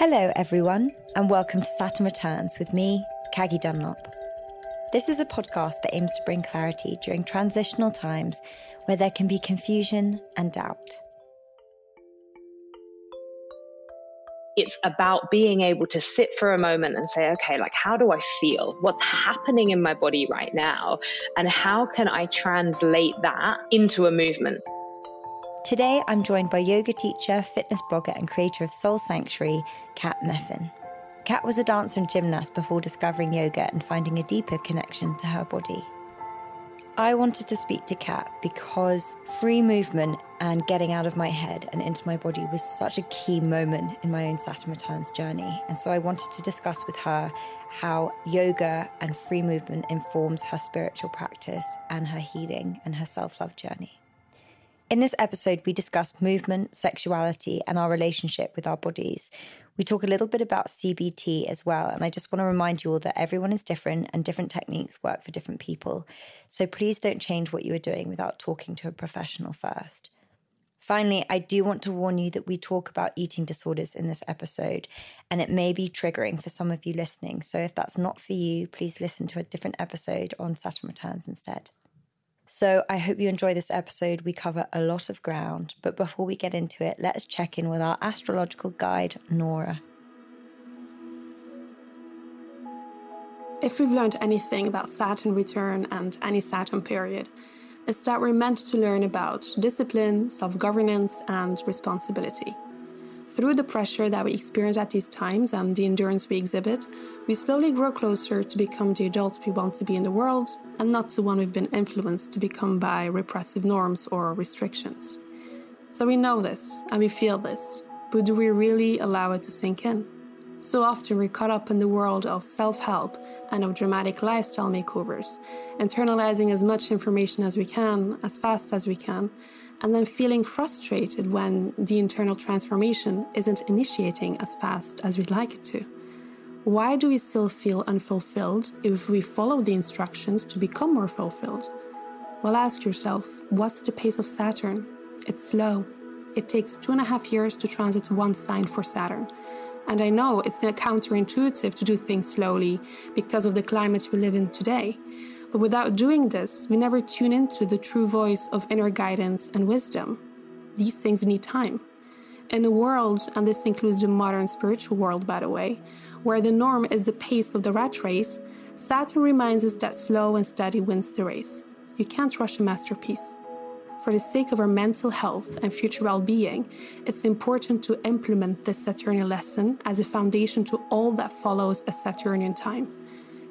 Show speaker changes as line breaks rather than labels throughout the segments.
Hello, everyone, and welcome to Saturn Returns with me, Caggie Dunlop. This is a podcast that aims to bring clarity during transitional times where there can be confusion and doubt.
It's about being able to sit for a moment and say, okay, like, how do I feel? What's happening in my body right now? And how can I translate that into a movement?
Today, I'm joined by yoga teacher, fitness blogger, and creator of Soul Sanctuary, Cat Meffan. Cat was a dancer and gymnast before discovering yoga and finding a deeper connection to her body. I wanted to speak to Cat because free movement and getting out of my head and into my body was such a key moment in my own Returns journey. And so I wanted to discuss with her how yoga and free movement informs her spiritual practice and her healing and her self love journey. In this episode, we discuss movement, sexuality, and our relationship with our bodies. We talk a little bit about CBT as well. And I just want to remind you all that everyone is different and different techniques work for different people. So please don't change what you are doing without talking to a professional first. Finally, I do want to warn you that we talk about eating disorders in this episode, and it may be triggering for some of you listening. So if that's not for you, please listen to a different episode on Saturn Returns instead. So I hope you enjoy this episode. We cover a lot of ground, but before we get into it, let's check in with our astrological guide, Nora.
If we've learned anything about Saturn return and any Saturn period, it's that we're meant to learn about discipline, self governance, and responsibility. Through the pressure that we experience at these times and the endurance we exhibit, we slowly grow closer to become the adults we want to be in the world and not the one we've been influenced to become by repressive norms or restrictions. So we know this and we feel this, but do we really allow it to sink in? So often we're caught up in the world of self help and of dramatic lifestyle makeovers, internalizing as much information as we can, as fast as we can, and then feeling frustrated when the internal transformation isn't initiating as fast as we'd like it to. Why do we still feel unfulfilled if we follow the instructions to become more fulfilled? Well, ask yourself what's the pace of Saturn? It's slow. It takes two and a half years to transit one sign for Saturn. And I know it's counterintuitive to do things slowly because of the climate we live in today. But without doing this, we never tune into the true voice of inner guidance and wisdom. These things need time. In a world, and this includes the modern spiritual world, by the way, where the norm is the pace of the rat race, Saturn reminds us that slow and steady wins the race. You can't rush a masterpiece. For the sake of our mental health and future well being, it's important to implement this Saturnian lesson as a foundation to all that follows a Saturnian time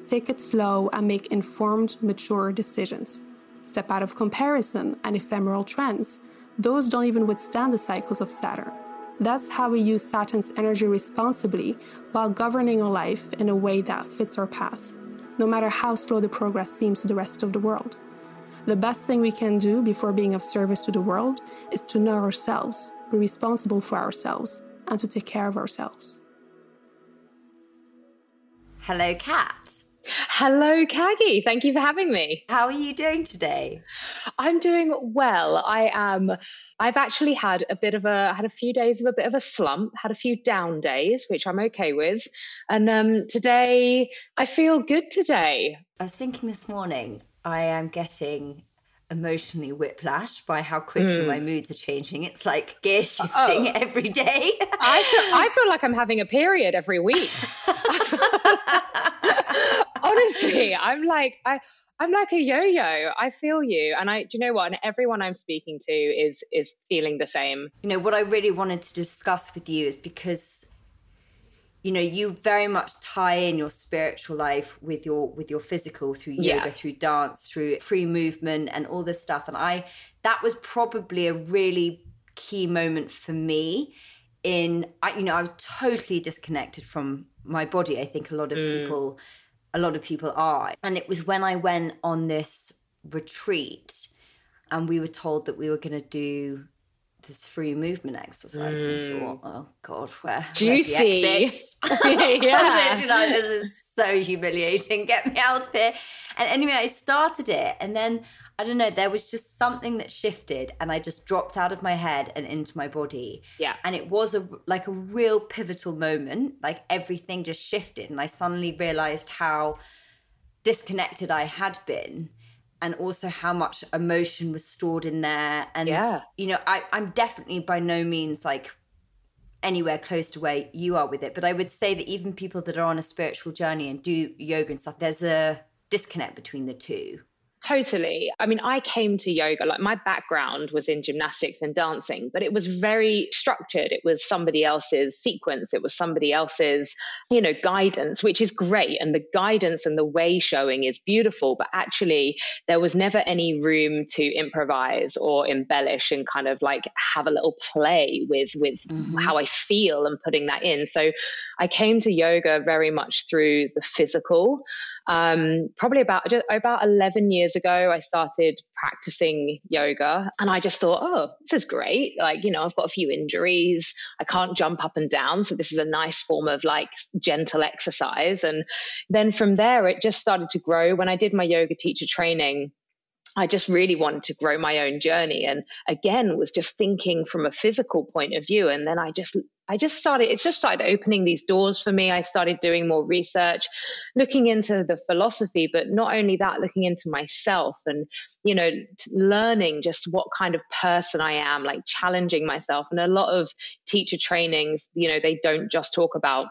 take it slow and make informed, mature decisions. Step out of comparison and ephemeral trends. Those don't even withstand the cycles of Saturn. That's how we use Saturn's energy responsibly while governing our life in a way that fits our path, no matter how slow the progress seems to the rest of the world. The best thing we can do before being of service to the world is to know ourselves, be responsible for ourselves, and to take care of ourselves.
Hello, Cat.
Hello, Caggie. Thank you for having me.
How are you doing today?
I'm doing well. I am. I've actually had a bit of a had a few days of a bit of a slump, had a few down days, which I'm okay with. And um, today, I feel good today.
I was thinking this morning, I am getting emotionally whiplash by how quickly mm. my moods are changing. It's like gear shifting oh. every day.
I feel I feel like I'm having a period every week. Honestly, I'm like I I'm like a yo-yo. I feel you, and I do you know what? And everyone I'm speaking to is is feeling the same.
You know what I really wanted to discuss with you is because you know you very much tie in your spiritual life with your with your physical through yoga yeah. through dance through free movement and all this stuff and i that was probably a really key moment for me in I, you know i was totally disconnected from my body i think a lot of mm. people a lot of people are and it was when i went on this retreat and we were told that we were going to do this free movement exercise mm. and thought, oh God, where
juicy?
yeah, like, this is so humiliating. Get me out of here. And anyway, I started it, and then I don't know, there was just something that shifted and I just dropped out of my head and into my body.
Yeah.
And it was a like a real pivotal moment. Like everything just shifted and I suddenly realized how disconnected I had been and also how much emotion was stored in there. And
yeah.
you know, I, I'm definitely by no means like anywhere close to where you are with it. But I would say that even people that are on a spiritual journey and do yoga and stuff, there's a disconnect between the two.
Totally. I mean, I came to yoga, like my background was in gymnastics and dancing, but it was very structured. It was somebody else's sequence, it was somebody else's, you know, guidance, which is great. And the guidance and the way showing is beautiful. But actually, there was never any room to improvise or embellish and kind of like have a little play with, with mm-hmm. how I feel and putting that in. So I came to yoga very much through the physical. Um, probably about about 11 years ago, I started practicing yoga, and I just thought, oh, this is great. Like, you know, I've got a few injuries. I can't jump up and down, so this is a nice form of like gentle exercise. And then from there, it just started to grow. When I did my yoga teacher training, I just really wanted to grow my own journey. And again, was just thinking from a physical point of view. And then I just I just started, it just started opening these doors for me. I started doing more research, looking into the philosophy, but not only that, looking into myself and, you know, learning just what kind of person I am, like challenging myself. And a lot of teacher trainings, you know, they don't just talk about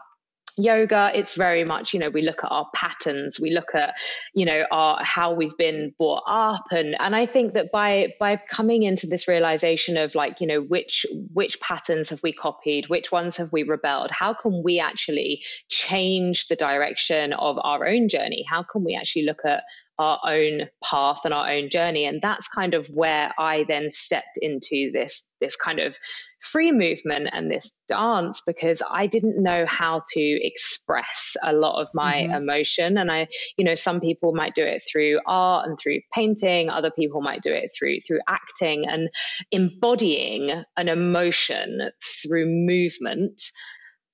yoga it's very much you know we look at our patterns we look at you know our how we've been brought up. And and i think that by by coming into this realization of like you know which which patterns have we copied which ones have we rebelled how can we actually change the direction of our own journey? How can we actually look at our own path and our own journey. And that's kind of where i then stepped into this this kind of free movement and this dance because i didn't know how to express a lot of my mm-hmm. emotion. And i you know some people might do it through art and through painting other people might do it through through acting and embodying an emotion through movement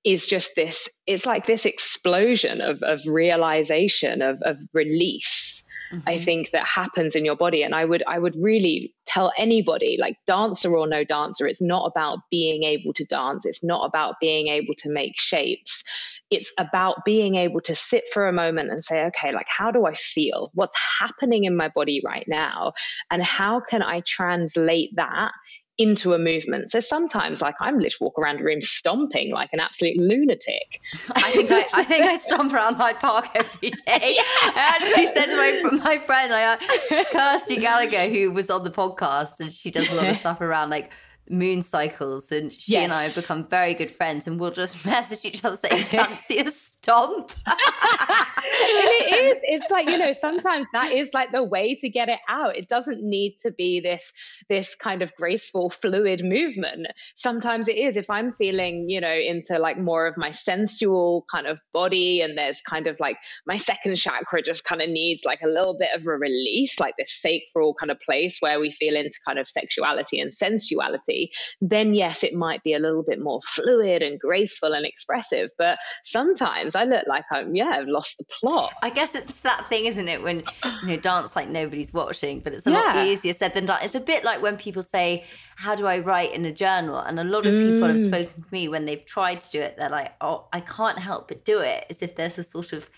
is just this it's like this explosion of, of realization of, of release mm-hmm. I think that happens in your body. And I would I would really tell anybody, like dancer or no dancer, it's not about being able to dance. It's not about being able to make shapes. It's about being able to sit for a moment and say, okay, like how do I feel? What's happening in my body right now? And how can I translate that into a movement. So sometimes, like I'm literally walk around the room stomping like an absolute lunatic.
I think I, I think I stomp around Hyde Park every day. yeah. I actually said to my, my friend, like, uh, Kirsty Gallagher, who was on the podcast, and she does a lot of stuff around like moon cycles and she yes. and I have become very good friends and we'll just message each other saying fancy a stomp.
it is. It's like, you know, sometimes that is like the way to get it out. It doesn't need to be this this kind of graceful, fluid movement. Sometimes it is. If I'm feeling, you know, into like more of my sensual kind of body and there's kind of like my second chakra just kind of needs like a little bit of a release, like this sacral kind of place where we feel into kind of sexuality and sensuality then yes, it might be a little bit more fluid and graceful and expressive. But sometimes I look like I'm, yeah, I've lost the plot.
I guess it's that thing, isn't it? When you know, dance like nobody's watching, but it's a yeah. lot easier said than done. It's a bit like when people say, How do I write in a journal? And a lot of people have mm. spoken to me when they've tried to do it, they're like, Oh, I can't help but do it. As if there's a sort of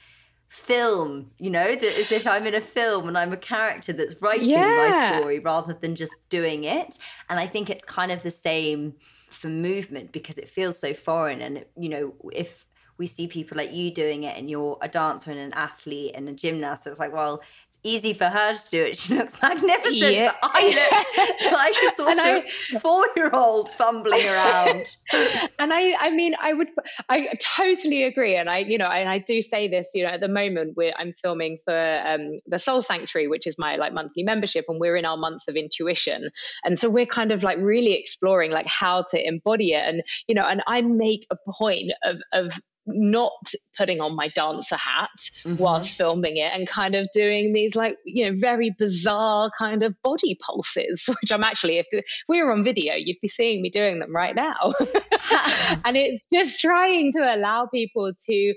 film, you know, that as if I'm in a film and I'm a character that's writing yeah. my story rather than just doing it. And I think it's kind of the same for movement because it feels so foreign. And, you know, if we see people like you doing it and you're a dancer and an athlete and a gymnast, so it's like, well, it's easy for her to do it. She looks magnificent. Yeah. But I look like a sort of four-year-old fumbling around.
and I, I mean, I would, I totally agree. And I, you know, and I do say this, you know, at the moment where I'm filming for um, the Soul Sanctuary, which is my like monthly membership, and we're in our month of intuition, and so we're kind of like really exploring like how to embody it, and you know, and I make a point of of not putting on my dancer hat mm-hmm. whilst filming it and kind of doing these like you know very bizarre kind of body pulses which i'm actually if, if we were on video you'd be seeing me doing them right now and it's just trying to allow people to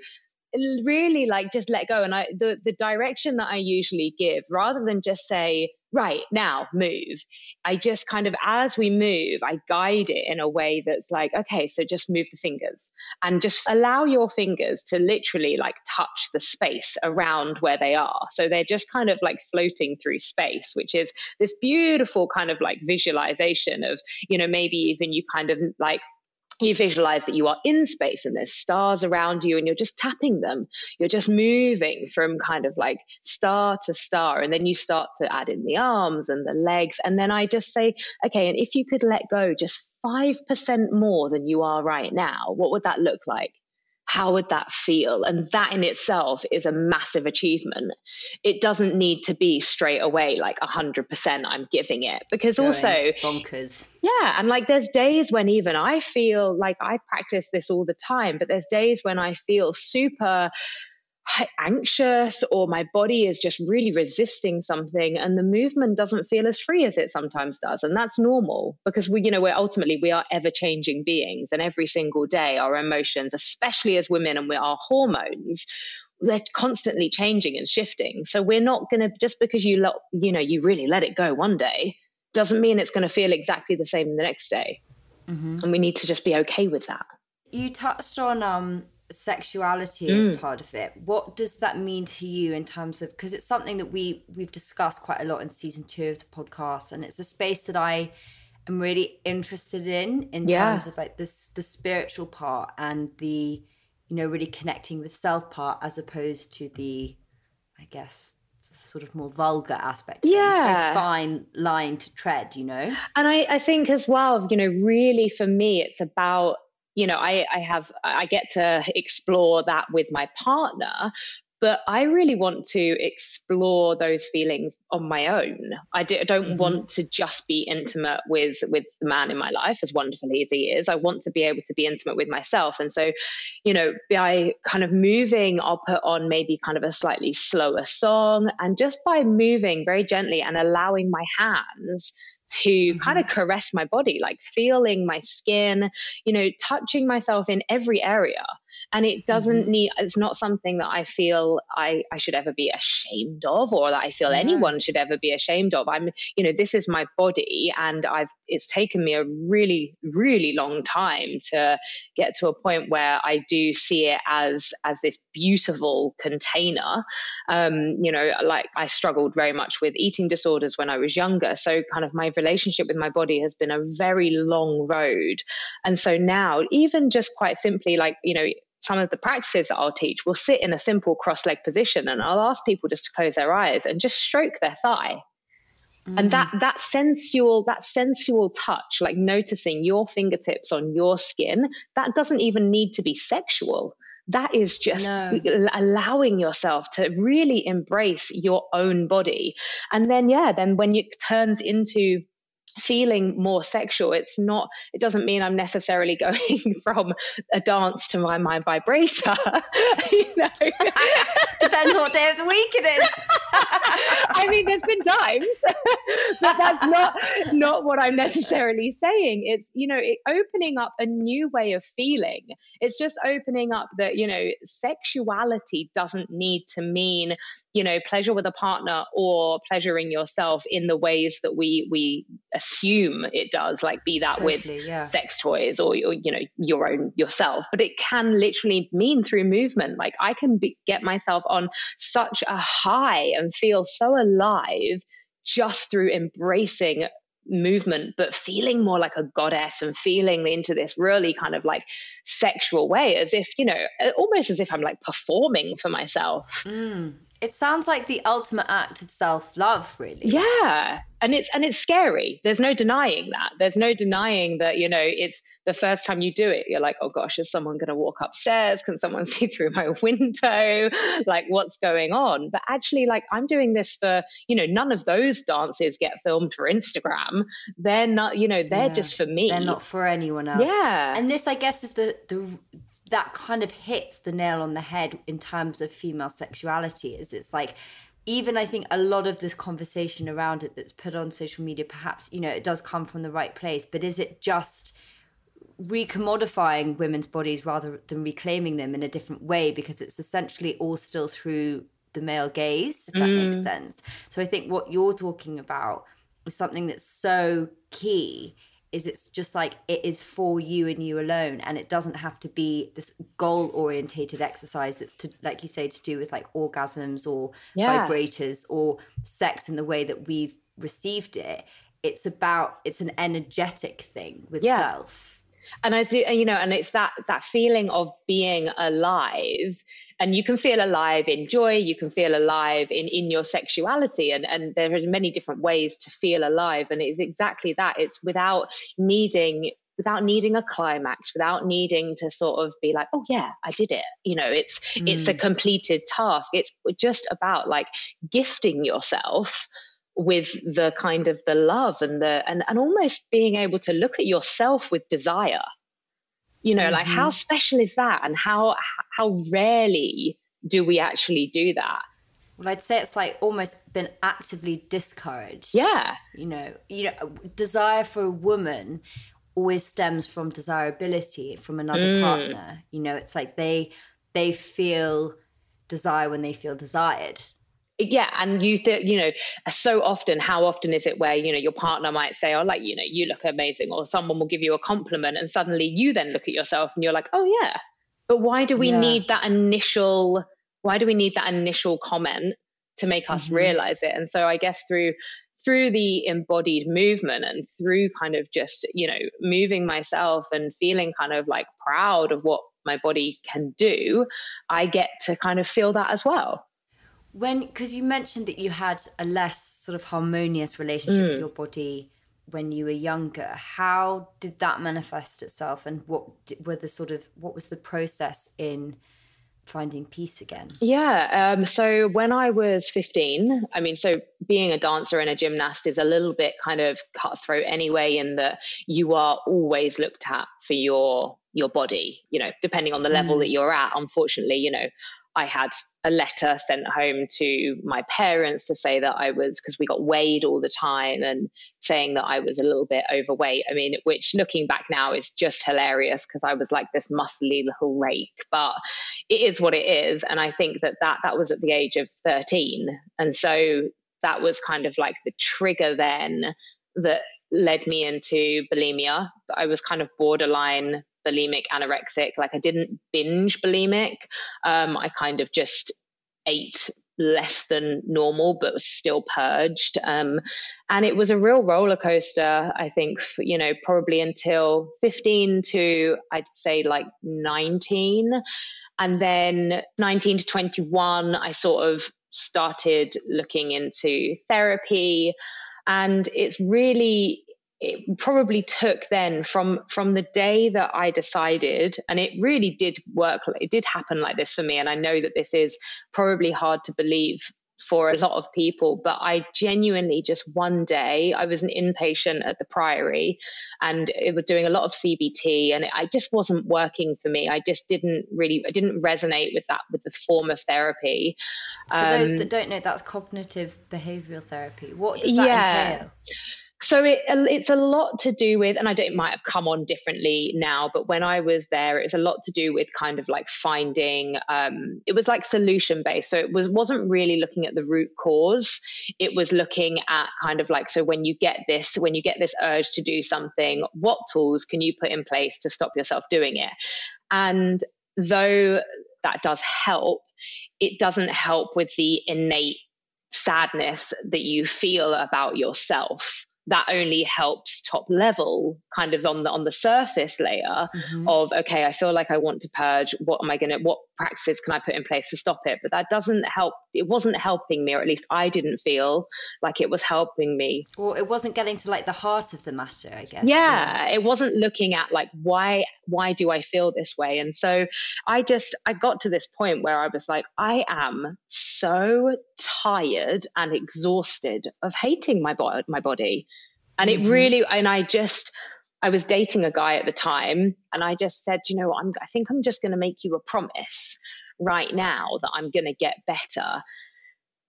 really like just let go and i the the direction that i usually give rather than just say right now move. I just kind of as we move i guide it in a way that's like okay so just move the fingers and just allow your fingers to literally like touch the space around where they are. So they're just kind of like floating through space which is this beautiful kind of like visualization of you know maybe even you kind of like you visualize that you are in space and there's stars around you and you're just tapping them. You're just moving from kind of like star to star. And then you start to add in the arms and the legs. And then I just say, okay, and if you could let go just 5% more than you are right now, what would that look like? How would that feel? And that in itself is a massive achievement. It doesn't need to be straight away like 100% I'm giving it because Going also
bonkers.
Yeah, and like there's days when even I feel like I practice this all the time, but there's days when I feel super anxious or my body is just really resisting something and the movement doesn't feel as free as it sometimes does and that's normal because we you know we're ultimately we are ever changing beings and every single day our emotions especially as women and we our hormones they're constantly changing and shifting. So we're not going to just because you lo- you know you really let it go one day doesn't mean it's going to feel exactly the same the next day. Mm-hmm. and we need to just be okay with that.
You touched on um sexuality mm. as part of it what does that mean to you in terms of because it's something that we we've discussed quite a lot in season two of the podcast and it's a space that i am really interested in in yeah. terms of like this the spiritual part and the you know really connecting with self part as opposed to the i guess sort of more vulgar aspect
yeah
fine line to tread you know
and I, I think as well you know really for me it's about you know i i have i get to explore that with my partner but I really want to explore those feelings on my own. I do, not mm-hmm. want to just be intimate with with the man in my life, as wonderfully as he is. I want to be able to be intimate with myself, and so, you know, by kind of moving, I'll put on maybe kind of a slightly slower song, and just by moving very gently and allowing my hands to mm-hmm. kind of caress my body, like feeling my skin, you know, touching myself in every area. And it doesn't mm-hmm. need, it's not something that I feel I, I should ever be ashamed of or that I feel anyone should ever be ashamed of. I'm, you know, this is my body and I've, it's taken me a really, really long time to get to a point where I do see it as, as this beautiful container. Um, you know, like I struggled very much with eating disorders when I was younger. So kind of my relationship with my body has been a very long road. And so now, even just quite simply, like, you know, some of the practices that I'll teach will sit in a simple cross leg position and I'll ask people just to close their eyes and just stroke their thigh. Mm. And that that sensual that sensual touch, like noticing your fingertips on your skin, that doesn't even need to be sexual. That is just no. allowing yourself to really embrace your own body. And then yeah, then when it turns into feeling more sexual. It's not it doesn't mean i'm necessarily going from a dance to my my vibrator you know?
Depends what day of the week it is.
I mean there's been times but that's not not what i'm necessarily saying. It's you know it, opening up a new way of feeling. It's just opening up that you know sexuality doesn't need to mean you know pleasure with a partner or pleasuring yourself in the ways that we we assume it does, like be that totally, with yeah. sex toys or, or, you know your own yourself. But it can literally mean through movement. Like I can be, get myself on such a high and feel so alive just through embracing movement but feeling more like a goddess and feeling into this really kind of like sexual way as if you know almost as if i'm like performing for myself
mm. It sounds like the ultimate act of self-love, really.
Yeah. And it's and it's scary. There's no denying that. There's no denying that, you know, it's the first time you do it, you're like, oh gosh, is someone gonna walk upstairs? Can someone see through my window? Like what's going on? But actually, like I'm doing this for, you know, none of those dances get filmed for Instagram. They're not, you know, they're yeah. just for me.
They're not for anyone else.
Yeah.
And this, I guess, is the the that kind of hits the nail on the head in terms of female sexuality is it's like even i think a lot of this conversation around it that's put on social media perhaps you know it does come from the right place but is it just recommodifying women's bodies rather than reclaiming them in a different way because it's essentially all still through the male gaze, if that mm. makes sense. So I think what you're talking about is something that's so key is it's just like it is for you and you alone and it doesn't have to be this goal orientated exercise that's to like you say to do with like orgasms or yeah. vibrators or sex in the way that we've received it it's about it's an energetic thing with yeah. self
and i do you know and it's that that feeling of being alive and you can feel alive in joy you can feel alive in in your sexuality and and there are many different ways to feel alive and it's exactly that it's without needing without needing a climax without needing to sort of be like oh yeah i did it you know it's mm. it's a mm. completed task it's just about like gifting yourself with the kind of the love and the and, and almost being able to look at yourself with desire you know mm-hmm. like how mm-hmm. special is that and how how rarely do we actually do that
well i'd say it's like almost been actively discouraged
yeah
you know you know desire for a woman always stems from desirability from another mm. partner you know it's like they they feel desire when they feel desired
yeah and you th- you know so often how often is it where you know your partner might say oh like you know you look amazing or someone will give you a compliment and suddenly you then look at yourself and you're like oh yeah but why do we yeah. need that initial why do we need that initial comment to make us mm-hmm. realize it and so i guess through through the embodied movement and through kind of just you know moving myself and feeling kind of like proud of what my body can do i get to kind of feel that as well
when because you mentioned that you had a less sort of harmonious relationship mm. with your body when you were younger how did that manifest itself and what were the sort of what was the process in finding peace again
yeah um, so when i was 15 i mean so being a dancer and a gymnast is a little bit kind of cutthroat anyway in that you are always looked at for your your body you know depending on the level mm. that you're at unfortunately you know I had a letter sent home to my parents to say that I was, because we got weighed all the time and saying that I was a little bit overweight. I mean, which looking back now is just hilarious because I was like this muscly little rake, but it is what it is. And I think that that, that was at the age of 13. And so that was kind of like the trigger then that led me into bulimia. I was kind of borderline bulimic anorexic. Like I didn't binge bulimic. Um, I kind of just ate less than normal, but was still purged. Um, and it was a real roller coaster, I think, for, you know, probably until 15 to I'd say like 19. And then 19 to 21, I sort of started looking into therapy. And it's really it probably took then from from the day that I decided, and it really did work. It did happen like this for me, and I know that this is probably hard to believe for a lot of people, but I genuinely just one day I was an inpatient at the Priory, and it was doing a lot of CBT, and I just wasn't working for me. I just didn't really, I didn't resonate with that with the form of therapy.
For um, those that don't know, that's cognitive behavioral therapy. What does that yeah. entail?
So it, it's a lot to do with and i don't it might have come on differently now but when i was there it was a lot to do with kind of like finding um, it was like solution based. So it was wasn't really looking at the root cause. It was looking at kind of like so when you get this when you get this urge to do something what tools can you put in place to stop yourself doing it? And though that does help it doesn't help with the innate sadness that you feel about yourself that only helps top level kind of on the on the surface layer mm-hmm. of okay i feel like i want to purge what am i going to what practices can i put in place to stop it but that doesn't help it wasn't helping me or at least i didn't feel like it was helping me
or it wasn't getting to like the heart of the matter i guess
yeah, yeah. it wasn't looking at like why why do i feel this way and so i just i got to this point where i was like i am so tired and exhausted of hating my body my body and it mm-hmm. really, and I just, I was dating a guy at the time, and I just said, you know, I'm, I think I'm just going to make you a promise right now that I'm going to get better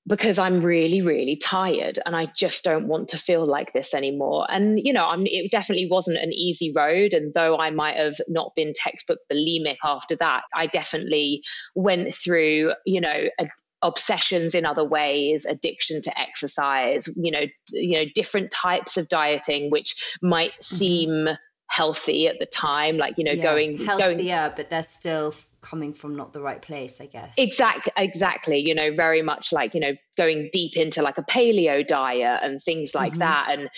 because I'm really, really tired and I just don't want to feel like this anymore. And, you know, I'm, it definitely wasn't an easy road. And though I might have not been textbook bulimic after that, I definitely went through, you know, a, obsessions in other ways addiction to exercise you know you know different types of dieting which might mm-hmm. seem healthy at the time like you know yeah, going
healthier
going,
but they're still coming from not the right place i guess
exactly exactly you know very much like you know going deep into like a paleo diet and things like mm-hmm. that and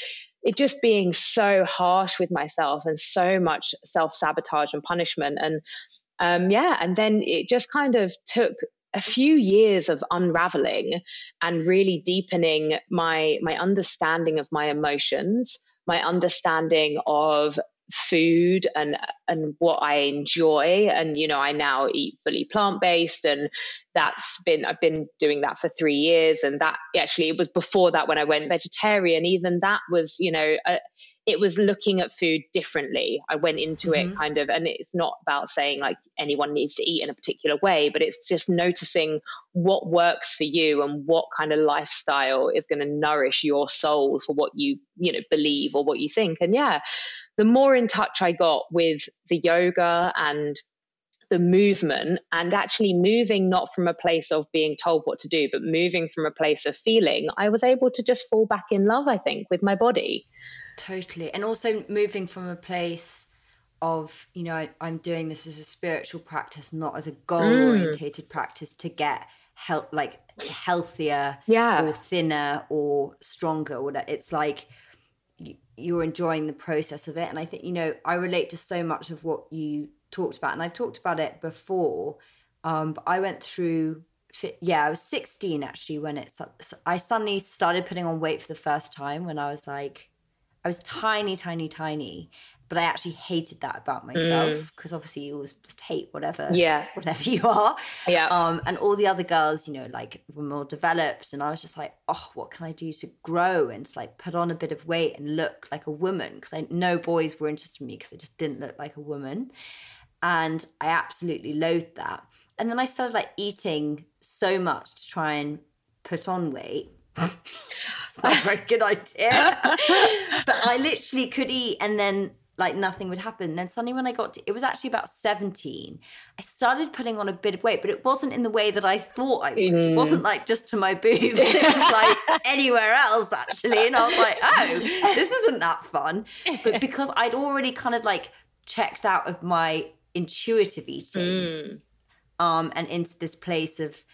it just being so harsh with myself and so much self sabotage and punishment and um, yeah and then it just kind of took a few years of unraveling and really deepening my my understanding of my emotions my understanding of food and and what I enjoy. And you know I now eat fully plant based and that's been I've been doing that for 3 years. And that actually it was before that when I went vegetarian. Even that was you know it was looking at food differently. I went into mm-hmm. it kind of, and it's not about saying like anyone needs to eat in a particular way, but it's just noticing what works for you and what kind of lifestyle is going to nourish your soul for what you, you know, believe or what you think. And yeah, the more in touch I got with the yoga and the movement and actually moving not from a place of being told what to do, but moving from a place of feeling, I was able to just fall back in love, I think, with my body.
Totally. And also moving from a place of, you know, I, am doing this as a spiritual practice, not as a goal orientated mm. practice to get help like healthier
yeah.
or thinner or stronger. Or it's like you're enjoying the process of it. And I think, you know, I relate to so much of what you talked about. And I've talked about it before. Um, but I went through yeah, I was 16 actually when it I suddenly started putting on weight for the first time when I was like I was tiny, tiny, tiny, but I actually hated that about myself because mm. obviously you always just hate whatever,
yeah,
whatever you are,
yeah.
Um, and all the other girls, you know, like were more developed, and I was just like, oh, what can I do to grow and to like put on a bit of weight and look like a woman? Because I know boys were interested in me because I just didn't look like a woman, and I absolutely loathed that. And then I started like eating so much to try and put on weight it's not a very good idea. but I literally could eat and then like nothing would happen. And then suddenly when I got to, it was actually about 17, I started putting on a bit of weight, but it wasn't in the way that I thought I would. Mm. It wasn't like just to my boobs. It was like anywhere else actually. And I was like, oh, this isn't that fun. But because I'd already kind of like checked out of my intuitive eating mm. um, and into this place of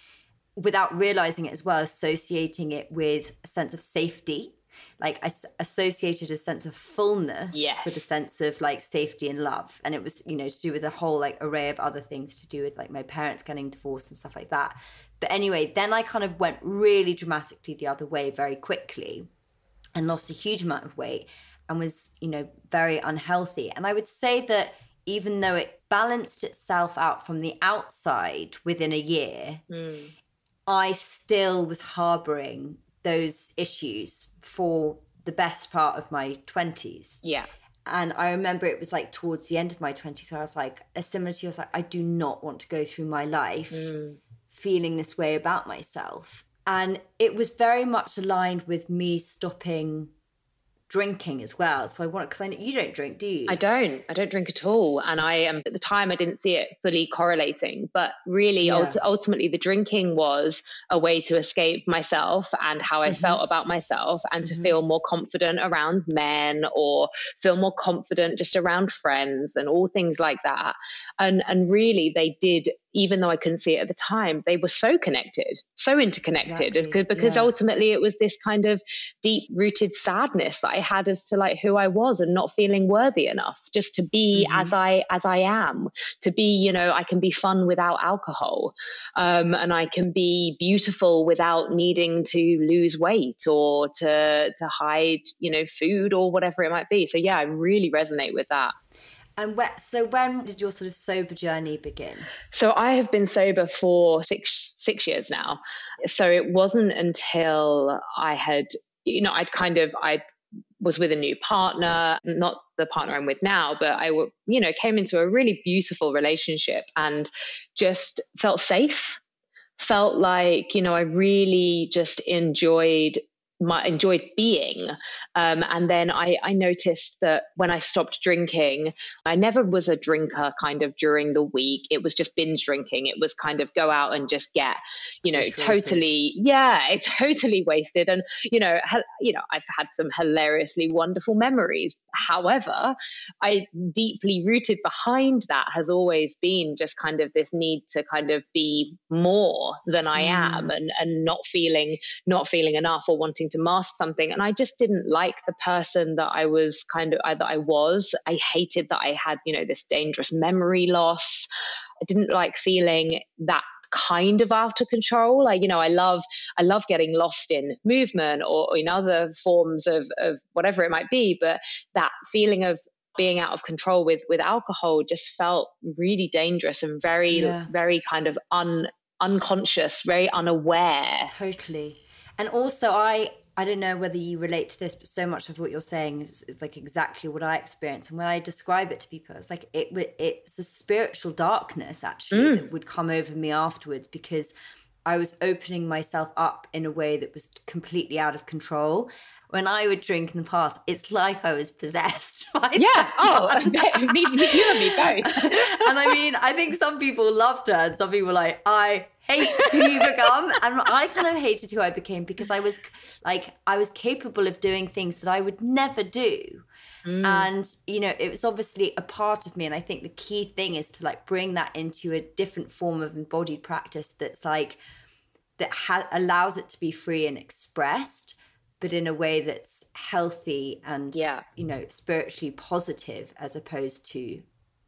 without realizing it as well, associating it with a sense of safety. Like I associated a sense of fullness
yes.
with a sense of like safety and love. And it was, you know, to do with a whole like array of other things to do with like my parents getting divorced and stuff like that. But anyway, then I kind of went really dramatically the other way very quickly and lost a huge amount of weight and was, you know, very unhealthy. And I would say that even though it balanced itself out from the outside within a year, mm. I still was harboring those issues for the best part of my 20s.
Yeah.
And I remember it was like towards the end of my 20s where I was like, as similar to you, I was like, I do not want to go through my life mm. feeling this way about myself. And it was very much aligned with me stopping drinking as well. So I want because I know you don't drink, do you?
I don't. I don't drink at all. And I am um, at the time I didn't see it fully correlating, but really yeah. ult- ultimately the drinking was a way to escape myself and how I mm-hmm. felt about myself and mm-hmm. to feel more confident around men or feel more confident just around friends and all things like that. And and really they did even though I couldn't see it at the time, they were so connected, so interconnected, exactly. because yeah. ultimately it was this kind of deep rooted sadness that I had as to like who I was and not feeling worthy enough just to be mm-hmm. as I as I am, to be you know I can be fun without alcohol, um, and I can be beautiful without needing to lose weight or to to hide you know food or whatever it might be. So yeah, I really resonate with that.
And where, so when did your sort of sober journey begin?
So I have been sober for six six years now. So it wasn't until I had, you know, I'd kind of I was with a new partner, not the partner I'm with now, but I, you know, came into a really beautiful relationship and just felt safe. Felt like, you know, I really just enjoyed my, enjoyed being. Um, and then I, I noticed that when I stopped drinking, I never was a drinker kind of during the week. It was just binge drinking. It was kind of go out and just get, you know, totally, yeah, totally wasted. And, you know, ha, you know, I've had some hilariously wonderful memories. However, I deeply rooted behind that has always been just kind of this need to kind of be more than I mm. am and, and not feeling, not feeling enough or wanting to mask something. And I just didn't like the person that I was kind of, that I was. I hated that I had, you know, this dangerous memory loss. I didn't like feeling that kind of out of control. Like, you know, I love I love getting lost in movement or, in other forms of of whatever it might be. But that feeling of being out of control with with alcohol just felt really dangerous and very yeah. very kind of un unconscious, very unaware.
Totally. And also I I don't know whether you relate to this, but so much of what you're saying is, is, like exactly what I experience. And when I describe it to people, it's like it it's a spiritual darkness actually mm. that would come over me afterwards because I was opening myself up in a way that was completely out of control. When I would drink in the past, it's like I was possessed.
yeah. Oh, me, me, you and me both.
and I mean, I think some people loved her, and some people were like, I hate who you become. And I kind of hated who I became because I was like, I was capable of doing things that I would never do. Mm. And, you know, it was obviously a part of me. And I think the key thing is to like bring that into a different form of embodied practice that's like, that ha- allows it to be free and expressed, but in a way that's healthy and, yeah. you know, spiritually positive as opposed to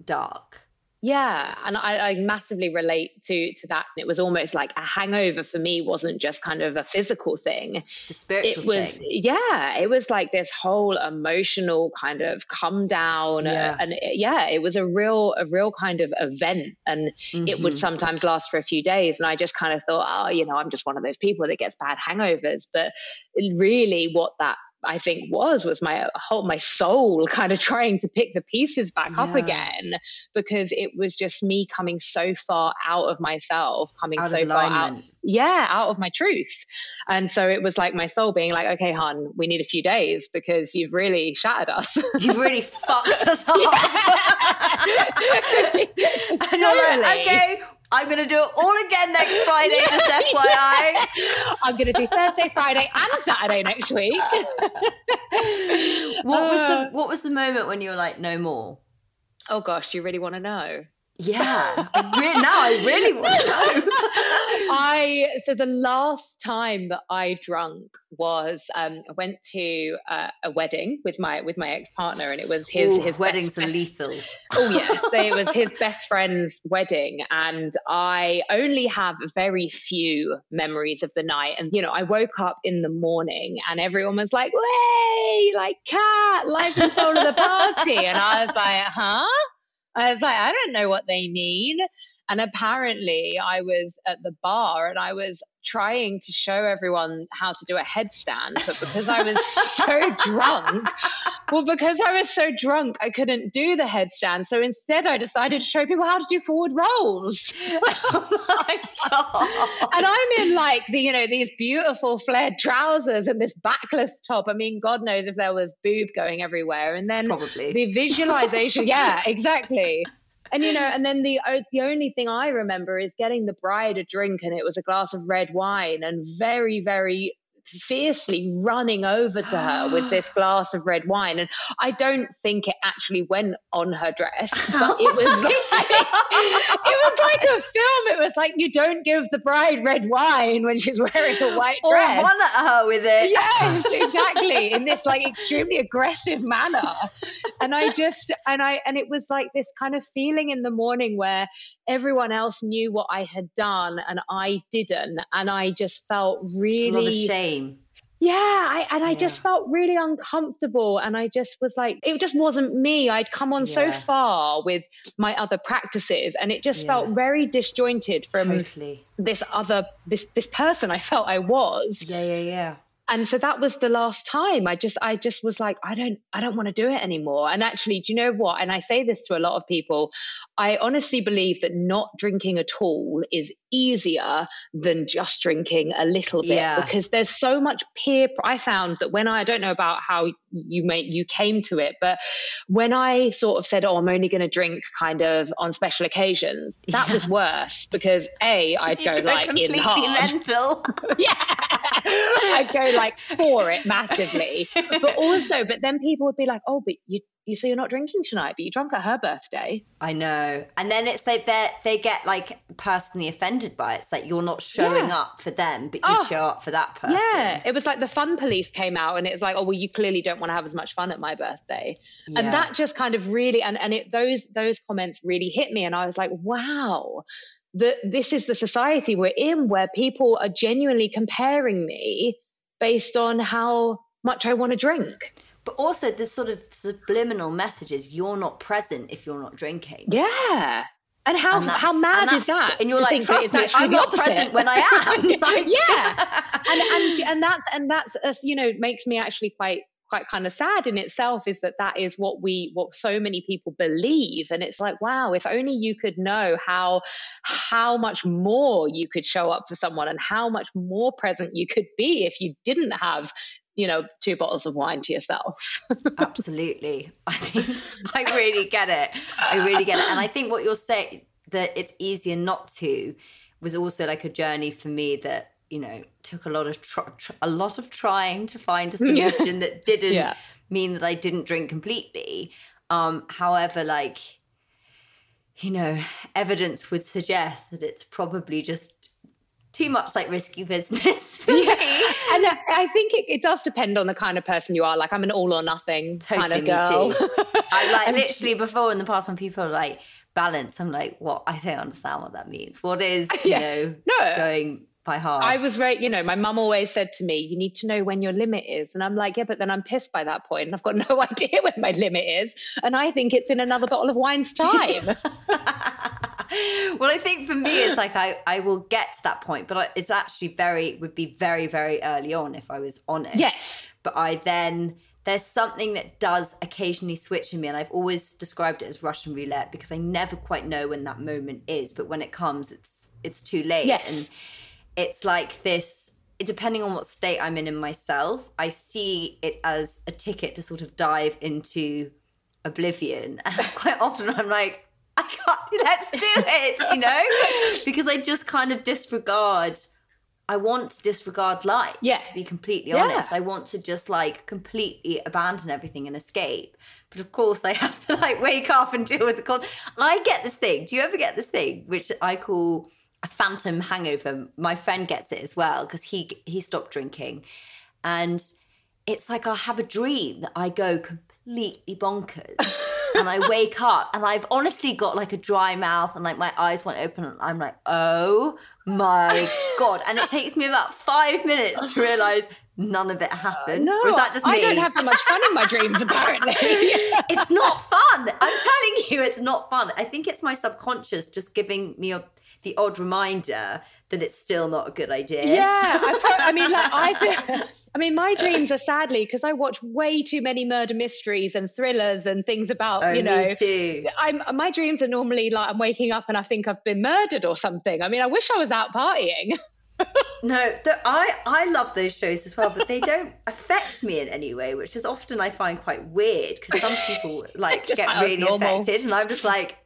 dark.
Yeah, and I, I, massively relate to to that. It was almost like a hangover for me wasn't just kind of a physical thing.
It's a spiritual
it was,
thing.
Yeah, it was like this whole emotional kind of come down, yeah. And it, yeah, it was a real a real kind of event, and mm-hmm. it would mm-hmm. sometimes last for a few days. And I just kind of thought, oh, you know, I'm just one of those people that gets bad hangovers. But really, what that I think was was my uh, whole my soul kind of trying to pick the pieces back yeah. up again because it was just me coming so far out of myself, coming
out
so far out yeah, out of my truth. And so it was like my soul being like, okay, hon, we need a few days because you've really shattered us.
You've really fucked us up. and you're like, okay, I'm going to do it all again next Friday, just FYI.
I'm going to do Thursday, Friday, and Saturday next week.
what was the uh. What was the moment when you were like, no more?
Oh gosh, you really want to know?
Yeah, I re- now I really want to know.
I so the last time that I drunk was um, I went to uh, a wedding with my with my ex partner, and it was his Ooh, his
weddings are lethal.
Oh yes, so it was his best friend's wedding, and I only have very few memories of the night. And you know, I woke up in the morning, and everyone was like, "Way, like Cat, life and soul of the party," and I was like, "Huh." I was like, I don't know what they mean. And apparently, I was at the bar and I was trying to show everyone how to do a headstand. But because I was so drunk, well, because I was so drunk, I couldn't do the headstand. So instead, I decided to show people how to do forward rolls.
oh my God.
and I'm in like the, you know, these beautiful flared trousers and this backless top. I mean, God knows if there was boob going everywhere. And then
Probably.
the visualization. yeah, exactly and you know, and then the the only thing I remember is getting the bride a drink, and it was a glass of red wine, and very, very fiercely running over to her with this glass of red wine. And I don't think it actually went on her dress, but it was like it was like a film. It was like you don't give the bride red wine when she's wearing a white
or
dress.
Or at her with it.
Yes, exactly. in this like extremely aggressive manner. And I just and I and it was like this kind of feeling in the morning where everyone else knew what I had done and I didn't. And I just felt really
shame.
Yeah, I, and I yeah. just felt really uncomfortable. And I just was like, it just wasn't me. I'd come on yeah. so far with my other practices, and it just yeah. felt very disjointed from
totally.
this other this this person I felt I was.
Yeah, yeah, yeah
and so that was the last time i just i just was like i don't i don't want to do it anymore and actually do you know what and i say this to a lot of people I honestly believe that not drinking at all is easier than just drinking a little bit yeah. because there's so much peer. I found that when I, I don't know about how you may you came to it, but when I sort of said, "Oh, I'm only going to drink kind of on special occasions," that yeah. was worse because a I'd go like in hard.
mental.
yeah, I'd go like for it massively, but also, but then people would be like, "Oh, but you you say you're not drinking tonight, but you drunk at her birthday.
I know. And then it's like they they get like personally offended by it. It's like you're not showing yeah. up for them, but you oh, show up for that person.
Yeah. It was like the fun police came out and it was like, oh well, you clearly don't want to have as much fun at my birthday. Yeah. And that just kind of really and, and it those those comments really hit me and I was like, wow. That this is the society we're in where people are genuinely comparing me based on how much I want to drink
but also this sort of subliminal messages you're not present if you're not drinking
yeah and how and how mad is that?
And you're like, trust me, I'm not present when I am.
like, yeah, and and and that's and that's uh, you know makes me actually quite quite kind of sad in itself is that that is what we what so many people believe and it's like wow if only you could know how how much more you could show up for someone and how much more present you could be if you didn't have you know, two bottles of wine to yourself.
Absolutely. I mean, I really get it. I really get it. And I think what you're saying that it's easier not to was also like a journey for me that you know took a lot of tr- tr- a lot of trying to find a solution that didn't yeah. mean that I didn't drink completely. Um, however, like you know, evidence would suggest that it's probably just too much like risky business for yeah. me.
And I think it, it, does depend on the kind of person you are. Like I'm an all or nothing totally kind of girl.
I like literally before in the past when people are like balance, I'm like, what? I don't understand what that means. What is you know no. going by heart?
I was very, you know, my mum always said to me, you need to know when your limit is. And I'm like, yeah, but then I'm pissed by that point and I've got no idea when my limit is. And I think it's in another bottle of wine's time.
well, I think for me, it's like I, I will get to that point, but it's actually very, would be very, very early on if I was honest.
Yes.
But I then, there's something that does occasionally switch in me. And I've always described it as Russian roulette because I never quite know when that moment is. But when it comes, it's, it's too late.
Yes.
And it's like this, depending on what state I'm in in myself, I see it as a ticket to sort of dive into oblivion. And quite often I'm like, I can't, let's do it, you know? because I just kind of disregard. I want to disregard life, yeah. to be completely yeah. honest. I want to just like completely abandon everything and escape. But of course, I have to like wake up and deal with the con. I get this thing. Do you ever get this thing, which I call a phantom hangover? My friend gets it as well because he he stopped drinking, and it's like I have a dream that I go completely bonkers and I wake up and I've honestly got like a dry mouth and like my eyes won't open and I'm like, oh my God. And it takes me about five minutes to realize none of it happened.
Uh, no,
or is that just
me?
I
don't have that much fun in my dreams, apparently.
it's not fun. I'm telling you, it's not fun. I think it's my subconscious just giving me a, the odd reminder that it's still not a good idea.
Yeah, I, I mean, like I feel, I mean, my dreams are sadly because I watch way too many murder mysteries and thrillers and things about,
oh,
you know.
Me too.
I'm my dreams are normally like I'm waking up and I think I've been murdered or something. I mean, I wish I was out partying.
no, the, I I love those shows as well, but they don't affect me in any way, which is often I find quite weird because some people like get really affected, and I'm just like,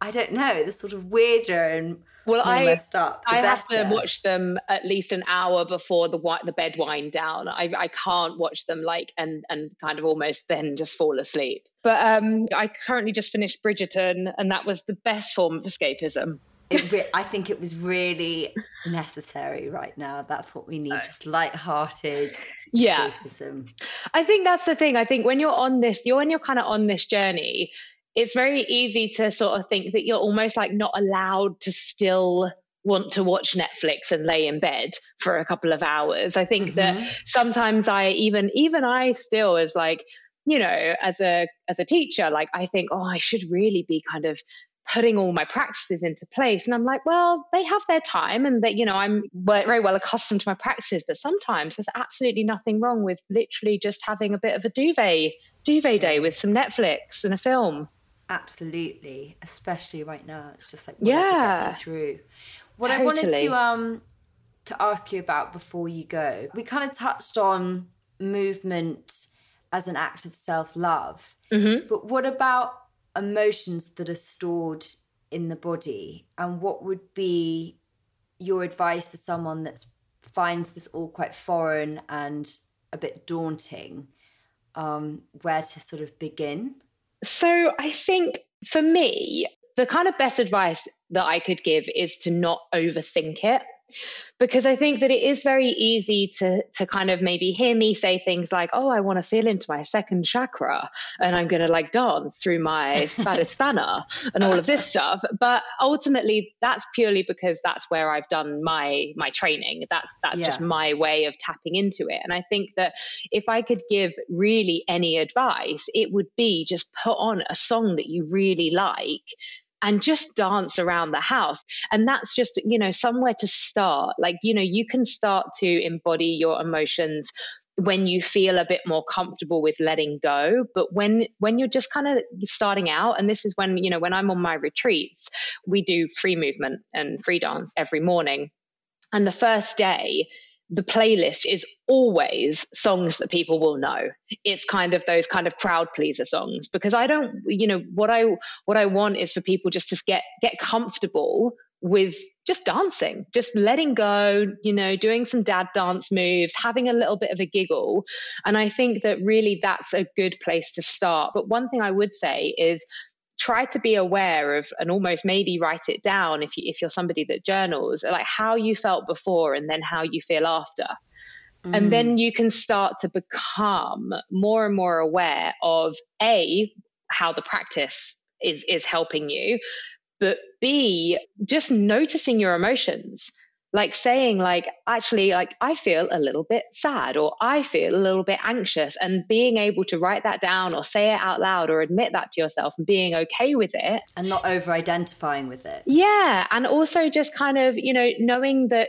I don't know, the sort of weirder and well, I messed up.
I better. have to watch them at least an hour before the the bed wind down. I I can't watch them like and and kind of almost then just fall asleep. But um, I currently just finished Bridgerton, and that was the best form of escapism.
Re- I think it was really necessary right now. That's what we need, just light-hearted yeah. escapism.
I think that's the thing. I think when you're on this, you're when you're kind of on this journey, it's very easy to sort of think that you're almost like not allowed to still want to watch Netflix and lay in bed for a couple of hours. I think mm-hmm. that sometimes I even even I still is like, you know, as a as a teacher, like I think, oh, I should really be kind of putting all my practices into place and i'm like well they have their time and that you know i'm very well accustomed to my practices but sometimes there's absolutely nothing wrong with literally just having a bit of a duvet duvet day with some netflix and a film
Absolutely, especially right now. It's just like
yeah,
gets you through. What totally. I wanted to um to ask you about before you go, we kind of touched on movement as an act of self love,
mm-hmm.
but what about emotions that are stored in the body, and what would be your advice for someone that finds this all quite foreign and a bit daunting? Um, where to sort of begin?
So I think for me, the kind of best advice that I could give is to not overthink it because I think that it is very easy to to kind of maybe hear me say things like, "Oh, I want to feel into my second chakra, and I'm going to like dance through my Svadhisthana and all of this stuff." But ultimately, that's purely because that's where I've done my my training. That's that's yeah. just my way of tapping into it. And I think that if I could give really any advice, it would be just put on a song that you really like and just dance around the house. And that's just, you know, somewhere to start. Like, you know, you can start to embody your emotions when you feel a bit more comfortable with letting go but when when you're just kind of starting out and this is when you know when I'm on my retreats we do free movement and free dance every morning and the first day the playlist is always songs that people will know. It's kind of those kind of crowd pleaser songs because i don't you know what i what i want is for people just to get get comfortable with just dancing just letting go you know doing some dad dance moves having a little bit of a giggle. And i think that really that's a good place to start. But one thing i would say is try to be aware of and almost maybe write it down if you if you're somebody that journals like how you felt before and then how you feel after mm. and then mm. you can start to become more and more aware of a how the practice is is helping you but b just noticing your emotions like saying like actually like i feel a little bit sad or i feel a little bit anxious and being able to write that down or say it out loud or admit that to yourself and being okay with it.
And not over identifying with it.
Yeah and also just kind of you know knowing that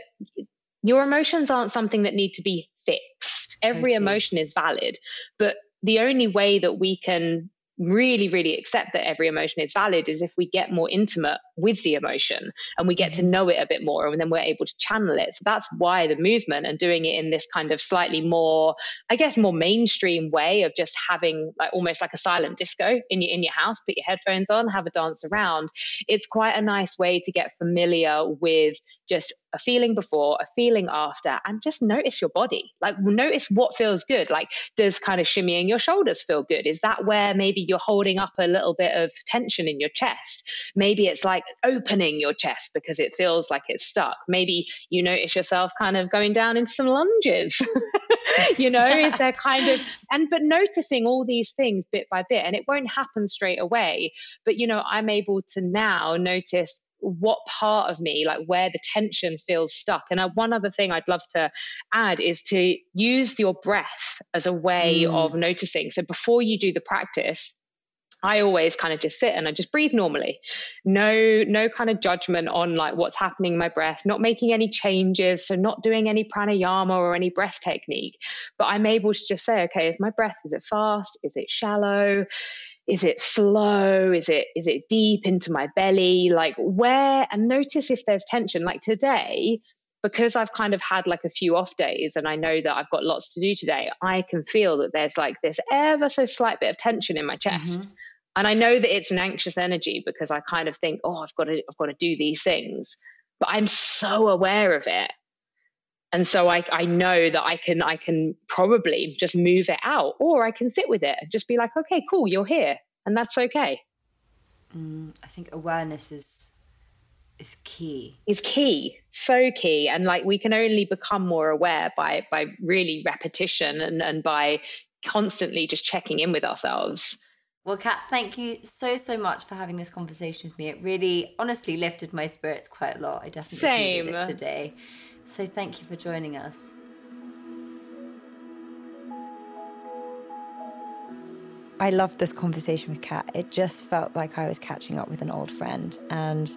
your emotions aren't something that need to be fixed. Every emotion is valid but the only way that we can really, really accept that every emotion is valid is if we get more intimate with the emotion and we get to mm-hmm. know it a bit more and then we're able to channel it. So that's why the movement and doing it in this kind of slightly more, I guess, more mainstream way of just having like almost like a silent disco in your in your house, put your headphones on, have a dance around. It's quite a nice way to get familiar with just a feeling before, a feeling after, and just notice your body. Like, notice what feels good. Like, does kind of shimmying your shoulders feel good? Is that where maybe you're holding up a little bit of tension in your chest? Maybe it's like opening your chest because it feels like it's stuck. Maybe you notice yourself kind of going down into some lunges. you know, is there kind of, and but noticing all these things bit by bit, and it won't happen straight away. But, you know, I'm able to now notice what part of me, like where the tension feels stuck. And uh, one other thing I'd love to add is to use your breath as a way mm. of noticing. So before you do the practice, I always kind of just sit and I just breathe normally. No, no kind of judgment on like what's happening in my breath, not making any changes. So not doing any pranayama or any breath technique. But I'm able to just say, okay, is my breath, is it fast? Is it shallow? is it slow is it is it deep into my belly like where and notice if there's tension like today because I've kind of had like a few off days and I know that I've got lots to do today, I can feel that there's like this ever so slight bit of tension in my chest. Mm-hmm. And I know that it's an anxious energy because I kind of think, oh, I've got to I've got to do these things. But I'm so aware of it. And so I, I know that I can I can probably just move it out or I can sit with it and just be like okay cool you're here. And that's okay.
Mm, I think awareness is is key.
Is key. So key. And like we can only become more aware by by really repetition and and by constantly just checking in with ourselves
well, Cat, thank you so, so much for having this conversation with me. It really, honestly, lifted my spirits quite a lot. I definitely Same. needed it today. So thank you for joining us. I loved this conversation with Cat. It just felt like I was catching up with an old friend. And,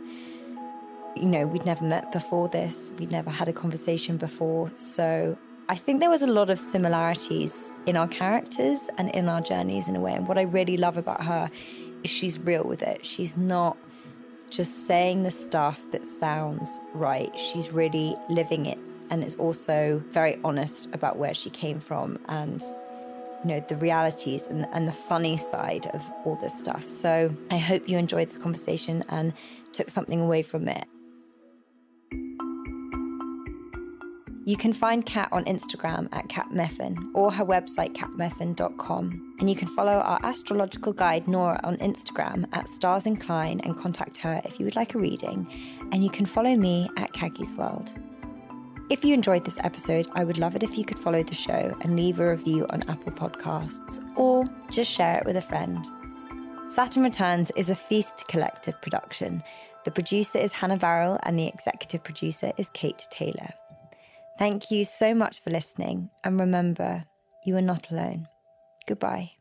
you know, we'd never met before this, we'd never had a conversation before. So I think there was a lot of similarities in our characters and in our journeys in a way. And what I really love about her is she's real with it. She's not just saying the stuff that sounds right. She's really living it and is also very honest about where she came from and you know the realities and, and the funny side of all this stuff. So I hope you enjoyed this conversation and took something away from it. You can find Cat on Instagram at catmeffan or her website catmeffan.com. And you can follow our astrological guide Nora on Instagram at Stars Incline and contact her if you would like a reading. And you can follow me at Caggie's World. If you enjoyed this episode, I would love it if you could follow the show and leave a review on Apple Podcasts or just share it with a friend. Saturn Returns is a Feast Collective production. The producer is Hannah Varrell and the executive producer is Kate Taylor. Thank you so much for listening, and remember, you are not alone. Goodbye.